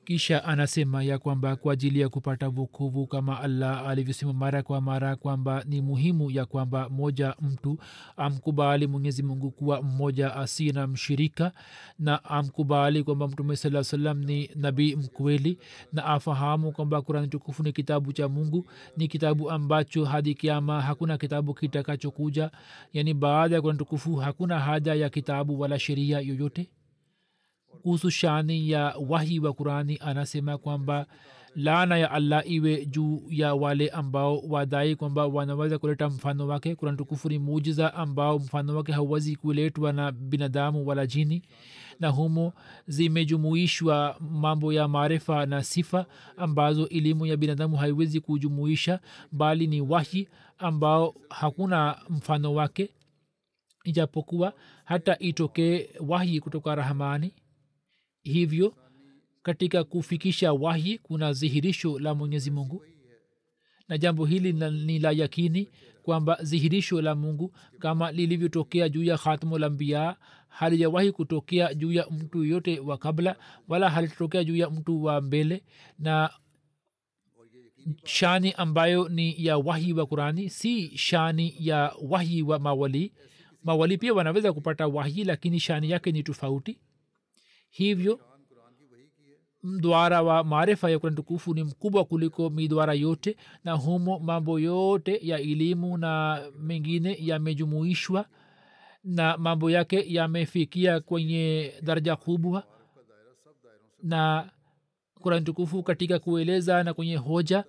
kisha anasema ya kwamba kwa ajili ya kupata vukuvu kama allah alivyosema mara kwa mara kwamba ni muhimu ya kwamba moja mtu amkubali mwenyezi mungu kuwa mmoja asiye na mshirika na amkubali kwamba mtume saa salam ni nabii mkweli na afahamu kwamba kurani tukufu ni kitabu cha mungu ni kitabu ambacho hadi kiama hakuna kitabu kitakachokuja. Yani baada ya kurani tukufu hakuna haja ya kitabu wala sheria yoyote kuhusu shani ya wahi wa qurani anasema kwamba laana ya allah iwe juu ya wale ambao wadai kwamba wanaweza kuleta mfano wake. Kurani tukufu ni mujiza ambao mfano wake hauwezi kuletwa na binadamu wala jini na humo zimejumuishwa mambo ya maarifa na sifa ambazo elimu ya binadamu haiwezi kujumuisha bali ni wahi ambao hakuna mfano wake. Ijapokuwa hata itokee wahi kutoka rahmani hivyo katika kufikisha wahi kuna dhihirisho la mwenyezi mungu. Na jambo hili ni la yakini kwamba dhihirisho la mungu kama lilivyotokea juu ya khatmulambia halijawahi kutokea juu ya mtu yoyote wa kabla wala halitotokea juu ya mtu wa mbele. Na shani ambayo ni ya wahi wa qurani si shani ya wahi wa mawali. Mawali pia wanaweza kupata wahi lakini shani yake ni tofauti hivyo mdwara wa maarifa ya kurani tukufu ni mkubwa kuliko midwara yote na humo mambo yote ya elimu na mengine yamejumuishwa na mambo yake yamefikia kwenye daraja kubwa. Na kurani tukufu katika kueleza na kwenye hoja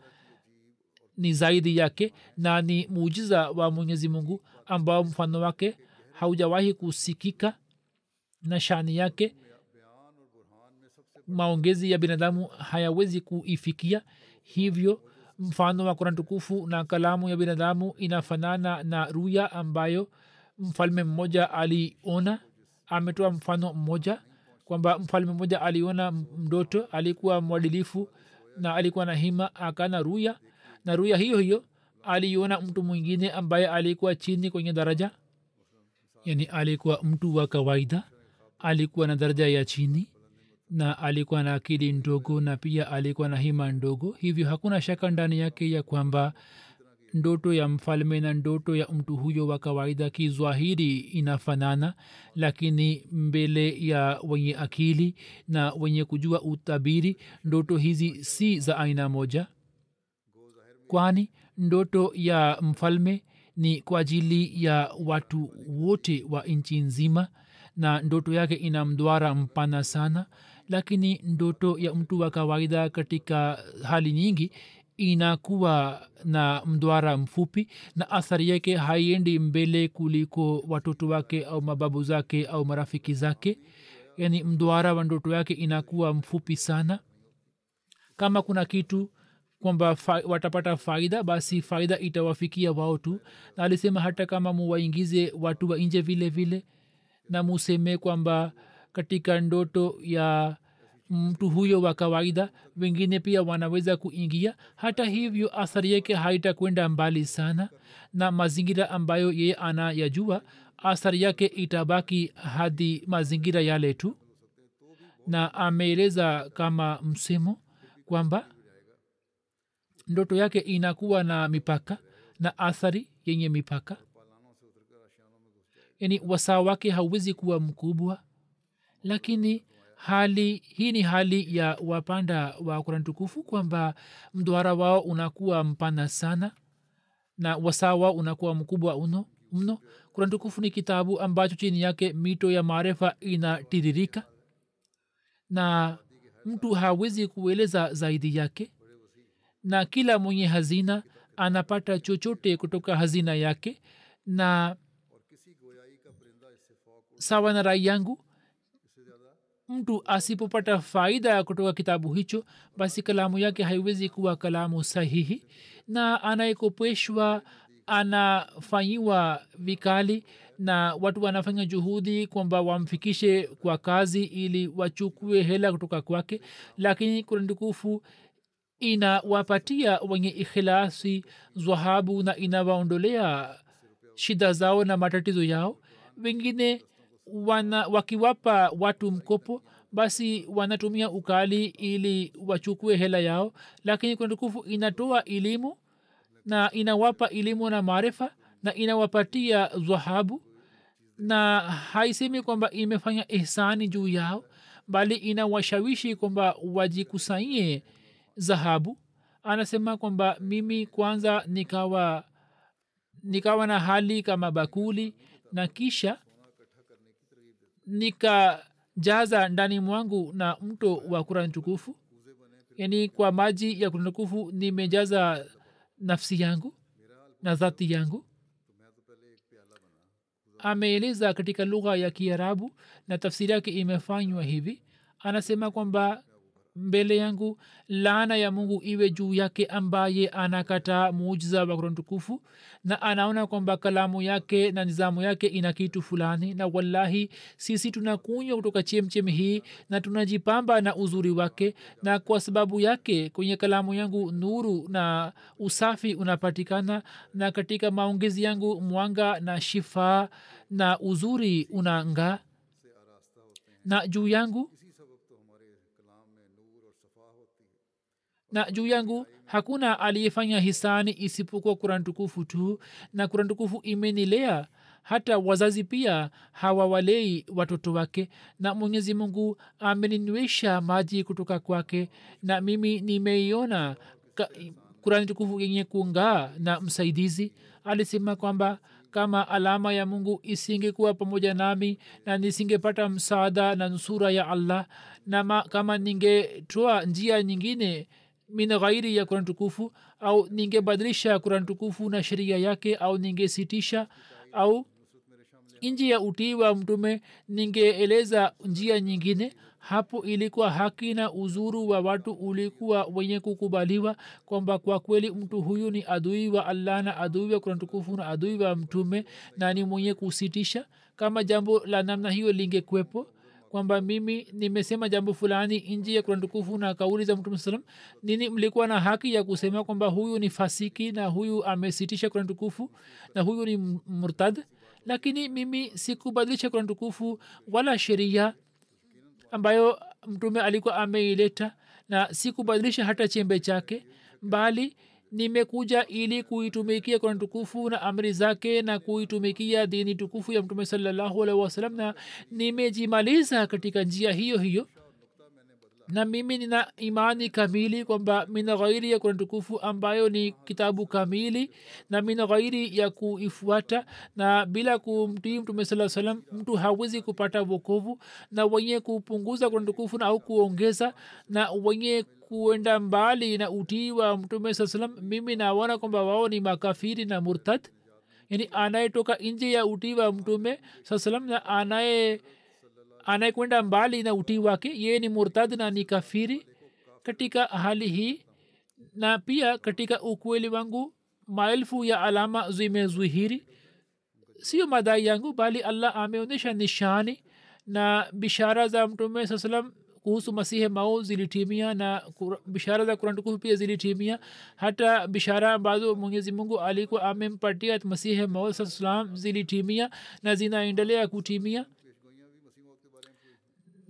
ni zaidi yake na ni muujiza wa mwenyezi mungu ambao mfano wake haujawahi kusikika na shani yake maongezi ya binadamu hayawezi kuifikia. Hivyo mfano wa kurani tukufu na kalamu ya binadamu inafanana na ruya ambayo mfalme mmoja aliona. Ametoa mfano mmoja kwamba mfalme mmoja aliona mdoto alikuwa mwadilifu na alikuwa na hima akana ruya. Na ruya hiyo hiyo aliona mtu mwingine ambaye alikuwa chini kwenye daraja. Yani alikuwa mtu wa kawaida. Alikuwa na daraja ya chini na alikuwa na akili ndogo na pia alikuwa na hima ndogo. Hivyo hakuna shaka ndani yake ya kwamba ndoto ya mfalme na ndoto ya mtu huyo wa kawaida kizwahiri inafanana lakini mbele ya wenye akili na wenye kujua utabiri ndoto hizi si za aina moja. Kwani ndoto ya mfalme ni kwa ajili ya watu wote wa nchi nzima na ndoto yake ina mdwara mpana sana lakini ndoto ya mtu wa kawaida katika hali nyingi inakuwa na mdwara mfupi na athari yake haiendi mbele kuliko watoto wake au mababu zake au marafiki zake. Yaani mdwara wa ndoto yake inakuwa mfupi sana. Kama kuna kitu kwamba fa, watapata faida basi faida itawafikia wao tu. Na alisema hata kama muwaingize watu wa nje vile vile na museme kwamba katika ndoto ya mtu huyo wa kawaida wengine pia wanaweza kuingia. Hata hivyo athari yake haitakwenda mbali sana na mazingira ambayo yeye anayajua. Athari yake itabaki hadi mazingira yale tu. Na ameeleza kama msemo kwamba ndoto yake inakuwa na mipaka na athari yenye mipaka. Yani wasaa wake hauwezi kuwa mkubwa lakini hali hii ni hali ya wapanda wa kurani tukufu kwamba mdwara wao unakuwa mpana sana na wasaa wao unakuwa mkubwa uno mno. Kurani tukufu ni kitabu ambacho chini yake mito ya maarifa inatiririka na mtu hawezi kueleza zaidi yake na kila mwenye hazina anapata chochote kutoka hazina yake na sawa na rai yangu mtu asipopata faida kutoka kitabu hicho basi kalamu yake haiwezi kuwa kalamu sahihi. Na anayekopeshwa anafanyiwa vikali na watu wanafanya juhudi kwamba wamfikishe kwa kazi ili wachukue hela kutoka kwake. Lakini kurandikufu inawapatia wenye ikhilasi zwahabu na inawaondolea shida zao na matatizo yao. Wengine wana wakiwapa watu mkopo basi wanatumia ukali ili wachukue hela yao. Lakini kurani tukufu inatoa elimu na inawapa elimu na maarifa na inawapatia dhahabu. Na haisemi kwamba imefanya ihsani juu yao bali inawashawishi kwamba wajikusanyie dhahabu. Anasema kwamba mimi kwanza nikawa nikawa na hali kama bakuli na kisha nikajaza ndani mwangu na mto wa kurani tukufu. Yaani kwa maji ya kurani tukufu nimejaza nafsi yangu na dhati yangu. Ameeleza katika lugha ya kiarabu na tafsiri yake imefanywa hivi. Anasema kwamba mbele yangu laana ya mungu iwe juu yake ambaye anakataa muujiza wa kurani tukufu na anaona kwamba kalamu yake na nizamu yake ina kitu fulani na wallahi sisi tunakunywa kutoka chemchem hii na tunajipamba na uzuri wake na kwa sababu yake kwenye kalamu yangu nuru na usafi unapatikana na katika maongezi yangu mwanga na shifaa na uzuri unangaa. Na juu yangu na juu yangu hakuna aliyefanya hisani isipokuwa kuran tukufu tu na kuran tukufu imenilea. Hata wazazi pia hawawalei watoto wake na mwenyezi mungu ameninywesha maji kutoka kwake na mimi nimeiona kurani tukufu yenye kungaa na msaidizi. Alisema kwamba kama alama ya mungu isingekuwa pamoja nami na nisingepata msaada na nusura ya allah na ma, kama ningetoa njia nyingine min ghairi ya kurani tukufu au ningebadilisha kurani tukufu na sheria yake au ningesitisha au nji ya utii wa mtume ningeeleza njia nyingine. Hapo ilikuwa haki na uzuru wa watu ulikuwa wenye kukubaliwa kwamba kwa kweli mtu huyu ni adui wa allah na adui wa kurantukufu na adui wa mtume na ni mwenye kusitisha. Kama jambo la namna hiyo lingekwepo kwamba mimi nimesema jambo fulani nji ya kurani tukufu na kauli za mtume salam nini mlikuwa na haki ya kusema kwamba huyu ni fasiki na huyu amesitisha kurani tukufu na huyu ni murtad? Lakini mimi sikubadilisha kurani tukufu wala sheria ambayo mtume alikuwa ameileta na sikubadilisha hata chembe chake bali nimekuja ili kuitumikia kurani tukufu na amri zake na kuitumikia dini tukufu ya mtume salallahu wasalam na nimejimaliza katika njia hiyo hiyo. Na mimi nina imani kamili kwamba mina ghairi ya kurani tukufu ambayo ni kitabu kamili na mina ghairi ya kuifuata na bila kumtii mtume saa salam mtu hawezi kupata wokovu na wenye kupunguza kurani tukufu na au kuongeza na wenye kuenda mbali na utii wa mtume saa salam mimi naona kwamba wao ni makafiri na murtad. Yani anayetoka nje ya utii wa mtume saa salam na anaye anayekwenda mbali na utii wake yeye ni murtad na ni kafiri katika hali hii. Na pia katika ukweli wangu maelfu ya alama zimezuhiri sio madai yangu bali allah ameonyesha nishani na bishara za mtume saa salam kuhusu masihi mau zilitimia na bishara za kuran tukufu pia zilitimia. Hata bishara ambazo mwenyezi mungu alikuwa amempatia masihi mau saa salam zilitimia na zinaendelea kutimia.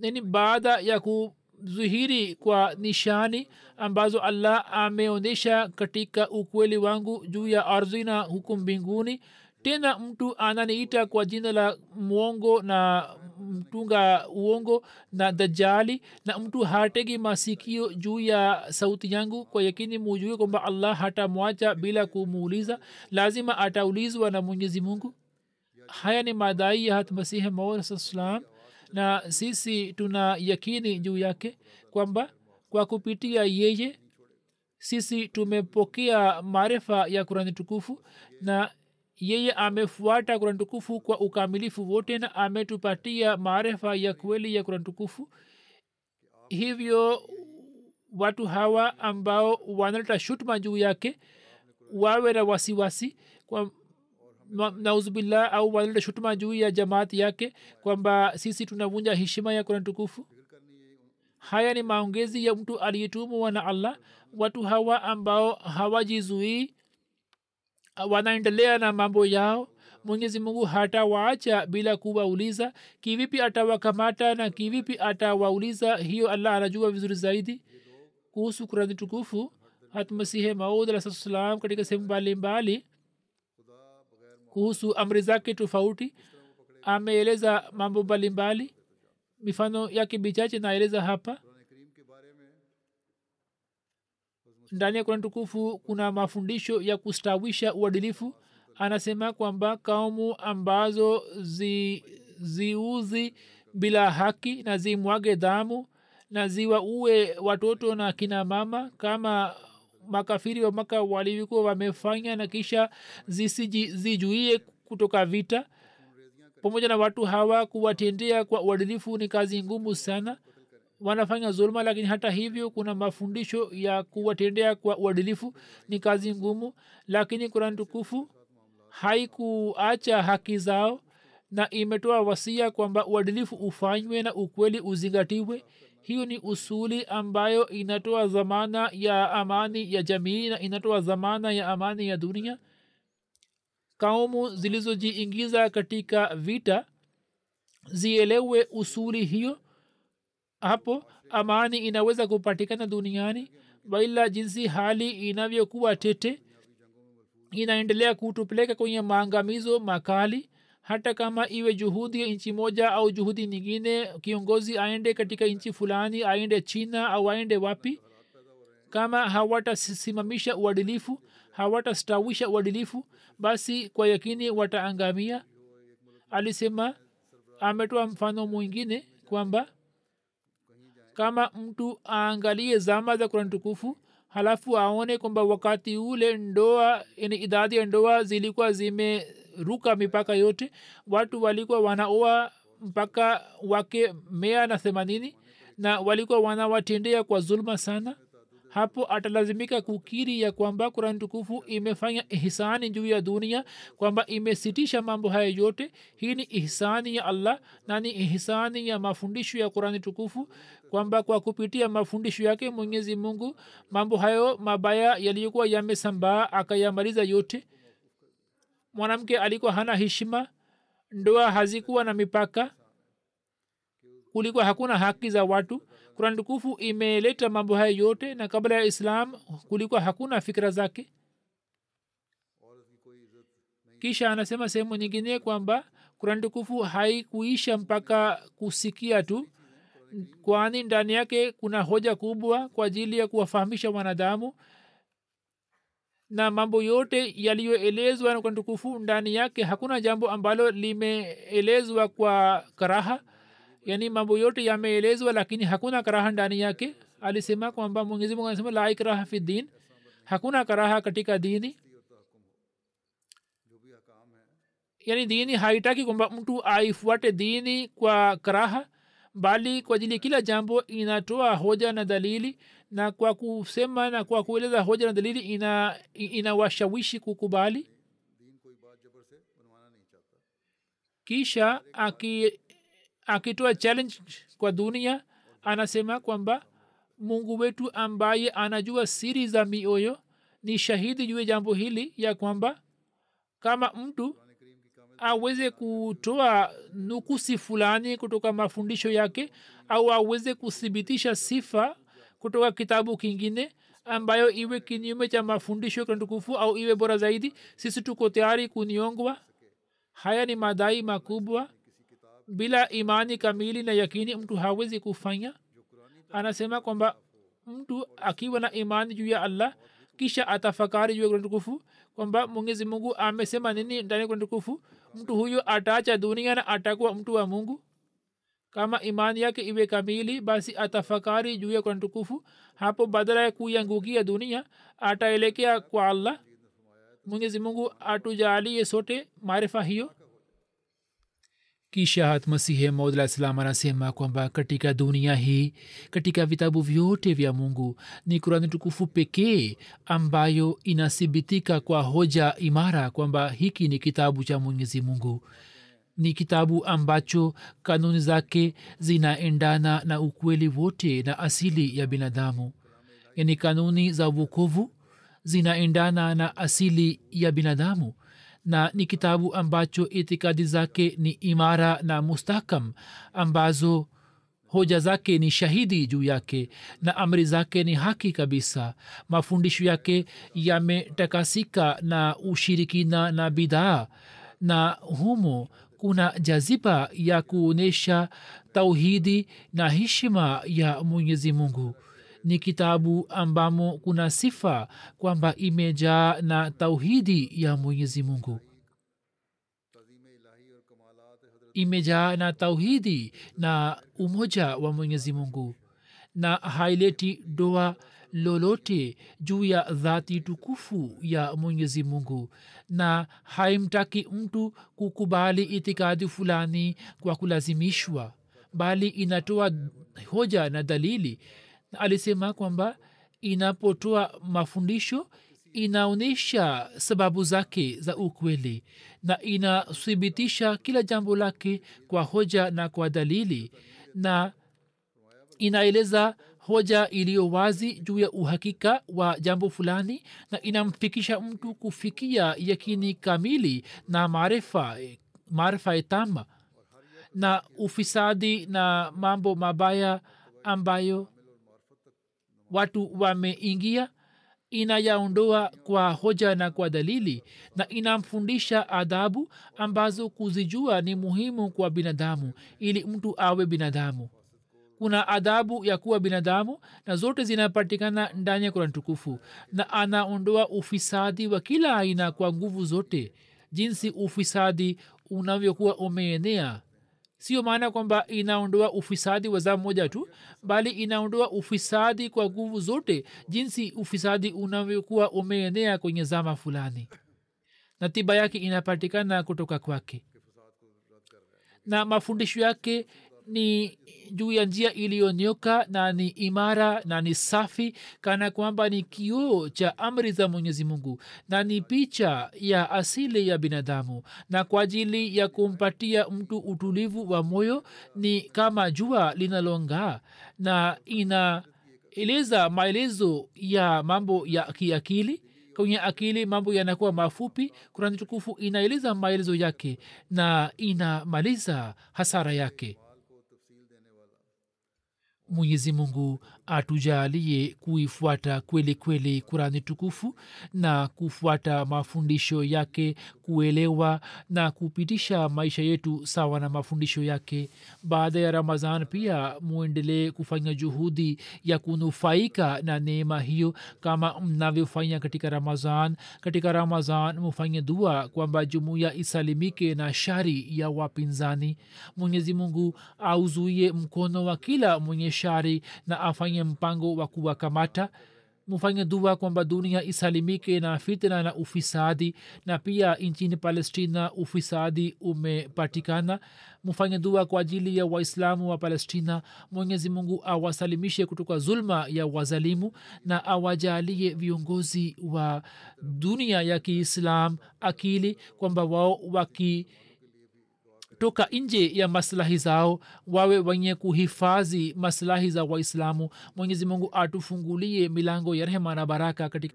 Yani baada ya kudhihiri kwa nishani ambazo allah ameonyesha katika ukweli wangu juu ya ardhi na huku mbinguni tena mtu ananiita kwa jina la mwongo na mtunga uongo na dajali na mtu hategi masikio juu ya sauti yangu kwa yakini mujue kwamba allah hatamwacha bila kumuuliza lazima ataulizwa na mwenyezi mungu. Haya ni madai ya hatmasihi maud na sisi tuna yakini juu yake kwamba kwa kupitia yeye sisi tumepokea maarifa ya kurani tukufu na yeye amefuata kurani tukufu kwa ukamilifu wote na ametupatia maarifa ya kweli ya kurani tukufu. Hivyo watu hawa ambao wanaleta shutma juu yake wawe na wasiwasi kwa nauzubillah au wanaleta shutuma juu ya jamaati yake kwamba sisi tunavunja heshima ya kurani tukufu. Haya ni maongezi ya mtu aliyetumwa na allah. Watu hawa ambao hawajizuii wanaendelea na mambo yao. Mwenyezi mungu hatawaacha bila kuwauliza. Kivipi atawakamata na kivipi atawauliza? Hiyo allah anajua vizuri zaidi. Kuhusu kurani tukufu hatmasihe maud alah satu salam katika sehemu mbalimbali kuhusu amri zake tofauti ameeleza mambo mbalimbali. Mifano yake michache naeleza hapa ndani ya kurani tukufu kuna mafundisho ya kustawisha uadilifu. Anasema kwamba kaumu ambazo zi, ziuzi bila haki na zimwage dhamu na ziwaue watoto na kina mama kama makafiri wa maka walivyokuwa wamefanya na kisha zisizijuie kutoka vita. Pamoja na watu hawa kuwatendea kwa uadilifu ni kazi ngumu sana wanafanya zuluma lakini hata hivyo kuna mafundisho ya kuwatendea kwa uadilifu. Ni kazi ngumu lakini kurani tukufu haikuacha haki zao na imetoa wasia kwamba uadilifu ufanywe na ukweli uzingatiwe. Hiyo ni usuli ambayo inatoa zamana ya amani ya jamii na inatoa zamana ya amani ya dunia. Kaumu zilizojiingiza katika vita zielewe usuli hiyo hapo amani inaweza kupatikana duniani waila jinsi hali inavyokuwa tete inaendelea kutupeleka kwenye maangamizo makali hata kama iwe juhudi ya nchi moja au juhudi nyingine kiongozi aende katika nchi fulani aende china au aende wapi. Kama hawatasimamisha uadilifu hawatastawisha uadilifu basi kwa yakini wataangamia. Alisema ametoa mfano mwingine kwamba kama mtu aangalie zama za kurani tukufu halafu aone kwamba wakati ule ndoa yani idadi ya ndoa zilikuwa zimeruka mipaka yote watu walikuwa wanaoa mpaka wake mea na themanini na walikuwa wanawatendea kwa zuluma sana hapo atalazimika kukiri ya kwamba kurani tukufu imefanya ihsani juu ya dunia kwamba imesitisha mambo haya yote. Hii ni ihsani ya allah na ni ihsani ya mafundisho ya kurani tukufu kwamba kwa kupitia mafundisho yake mwenyezi mungu mambo hayo mabaya yaliyokuwa yamesambaa akayamaliza yote. Mwanamke alikuwa hana heshima ndoa hazikuwa na mipaka kulikuwa hakuna haki za watu kurani tukufu imeleta mambo hayo yote na kabla ya islam kulikuwa hakuna fikira zake. Kisha anasema sehemu nyingine kwamba kurani tukufu haikuisha mpaka kusikia tu kwani ndani yake kuna hoja kubwa kwa ajili ya kuwafahamisha wanadamu na mambo yote yaliyoelezwa na kurani tukufu ndani yake. Hakuna jambo ambalo limeelezwa kwa karaha yaani mambo yote yameelezwa lakini hakuna karaha ndani yake. Alisema kwamba mwenyezi mungu anasema la ikraha fi din. Hakuna karaha katika dini. Yaani dini haitaki kwamba mtu aifuate dini kwa karaha bali kwa ajili kila jambo inatoa hoja na dalili na kwa kusema na kwa kueleza hoja na dalili ina kukubali. Kisha aki akitoa challenge kwa dunia anasema kwamba mungu wetu ambaye anajua siri za mioyo ni shahidi juu ya jambo hili ya kwamba kama mtu aweze kutoa nukusi fulani kutoka mafundisho yake au aweze kuthibitisha sifa kutoka kitabu kingine ambayo iwe kinyume cha mafundisho kantukufu au iwe bora zaidi sisi tuko tayari kuniongwa. Haya ni madai makubwa bila imani kamili na yakini mtu hawezi kufanya? Anasema kwamba mtu akiwa na imani juu ya allah kisha atafakari juu ya kutukufu kwamba mwenyezi mungu amesema nini ndani ya kutukufu mtu huyo ataacha dunia na atakuwa mtu wa mungu? Kama imani yake iwe kamili basi atafakari juu ya kutukufu hapo badala ya kuiangukia dunia ataelekea kwa allah. Mwenyezi mungu atujalie sote maarifa hiyo kisha hatmasihe maudlah salam anasema kwamba katika dunia hii katika vitabu vyote vya mungu ni kurani tukufu pekee ambayo inathibitika kwa hoja imara kwamba hiki ni kitabu cha mwenyezi mungu. Ni kitabu ambacho kanuni zake zinaendana na ukweli wote na asili ya binadamu. Yani kanuni za uokovu zinaendana na asili ya binadamu na ni kitabu ambacho itikadi zake ni imara na mustahkam ambazo hoja zake ni shahidi juu yake na amri zake ni haki kabisa. Mafundisho yake yametakasika na ushirikina na bidhaa na humo kuna jaziba ya kuonyesha tauhidi na heshima ya mwenyezi mungu ni kitabu ambamo kuna sifa kwamba imejaa na tauhidi ya mwenyezi mungu. Imejaa na tauhidi na umoja wa mwenyezi mungu. Na haileti doa lolote juu ya dhati tukufu ya mwenyezi mungu. Na haimtaki mtu kukubali itikadi fulani kwa kulazimishwa. Bali inatoa hoja na dalili alisema kwamba inapotoa mafundisho inaonyesha sababu zake za ukweli na inathibitisha kila jambo lake kwa hoja na kwa dalili na inaeleza hoja iliyo wazi juu ya uhakika wa jambo fulani na inamfikisha mtu kufikia yakini kamili na maarifa maarifa tama na ufisadi na mambo mabaya ambayo watu wameingia inayaondoa kwa hoja na kwa dalili na inamfundisha adhabu ambazo kuzijua ni muhimu kwa binadamu ili mtu awe binadamu. Kuna adhabu ya kuwa binadamu na zote zinapatikana ndani ya kurani tukufu na anaondoa ufisadi wa kila aina kwa nguvu zote. Jinsi ufisadi unavyokuwa umeenea sio maana kwamba inaondoa ufisadi wa zaa moja tu bali inaondoa ufisadi kwa nguvu zote jinsi ufisadi unavyokuwa umeenea kwenye zama fulani. Na tiba yake inapatikana kutoka kwake. Na mafundisho yake ni juu ya njia iliyonyoka na ni imara na ni safi kana kwamba ni kioo cha amri za mwenyezi mungu na ni picha ya asili ya binadamu. Na kwa ajili ya kumpatia mtu utulivu wa moyo ni kama jua linalongaa na inaeleza maelezo ya mambo ya kiakili. Kwenye akili mambo yanakuwa mafupi. Kurani tukufu inaeleza maelezo yake na inamaliza hasara yake mwenyezi mungu atujalie kuifuata kweli kweli kurani tukufu na kufuata mafundisho yake kuelewa na kupitisha maisha yetu sawa na mafundisho yake. Baada ya ramadhan pia mwendelee kufanya juhudi ya kunufaika na neema hiyo kama mnavyofanya katika ramadhan. Katika ramadhan mufanye dua kwamba jumuiya isalimike na shari ya wapinzani. Mwenyezi mungu auzuie mkono wa kila mwenye shari na afanye mpango wa kuwakamata mfanye dua kwamba dunia isalimike na fitna na ufisadi na pia nchini palestina ufisadi umepatikana. Mfanye dua kwa ajili ya waislamu wa palestina. Mwenyezi mungu awasalimishe kutoka zulma ya wazalimu na awajalie viongozi wa dunia ya kiislam akili kwamba wao waki toka nje ya maslahi zao wawe wenye kuhifadhi maslahi za waislamu. Mwenyezi mungu atufungulie milango ya rehema na baraka katika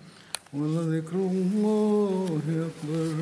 ولذكر الله أكبر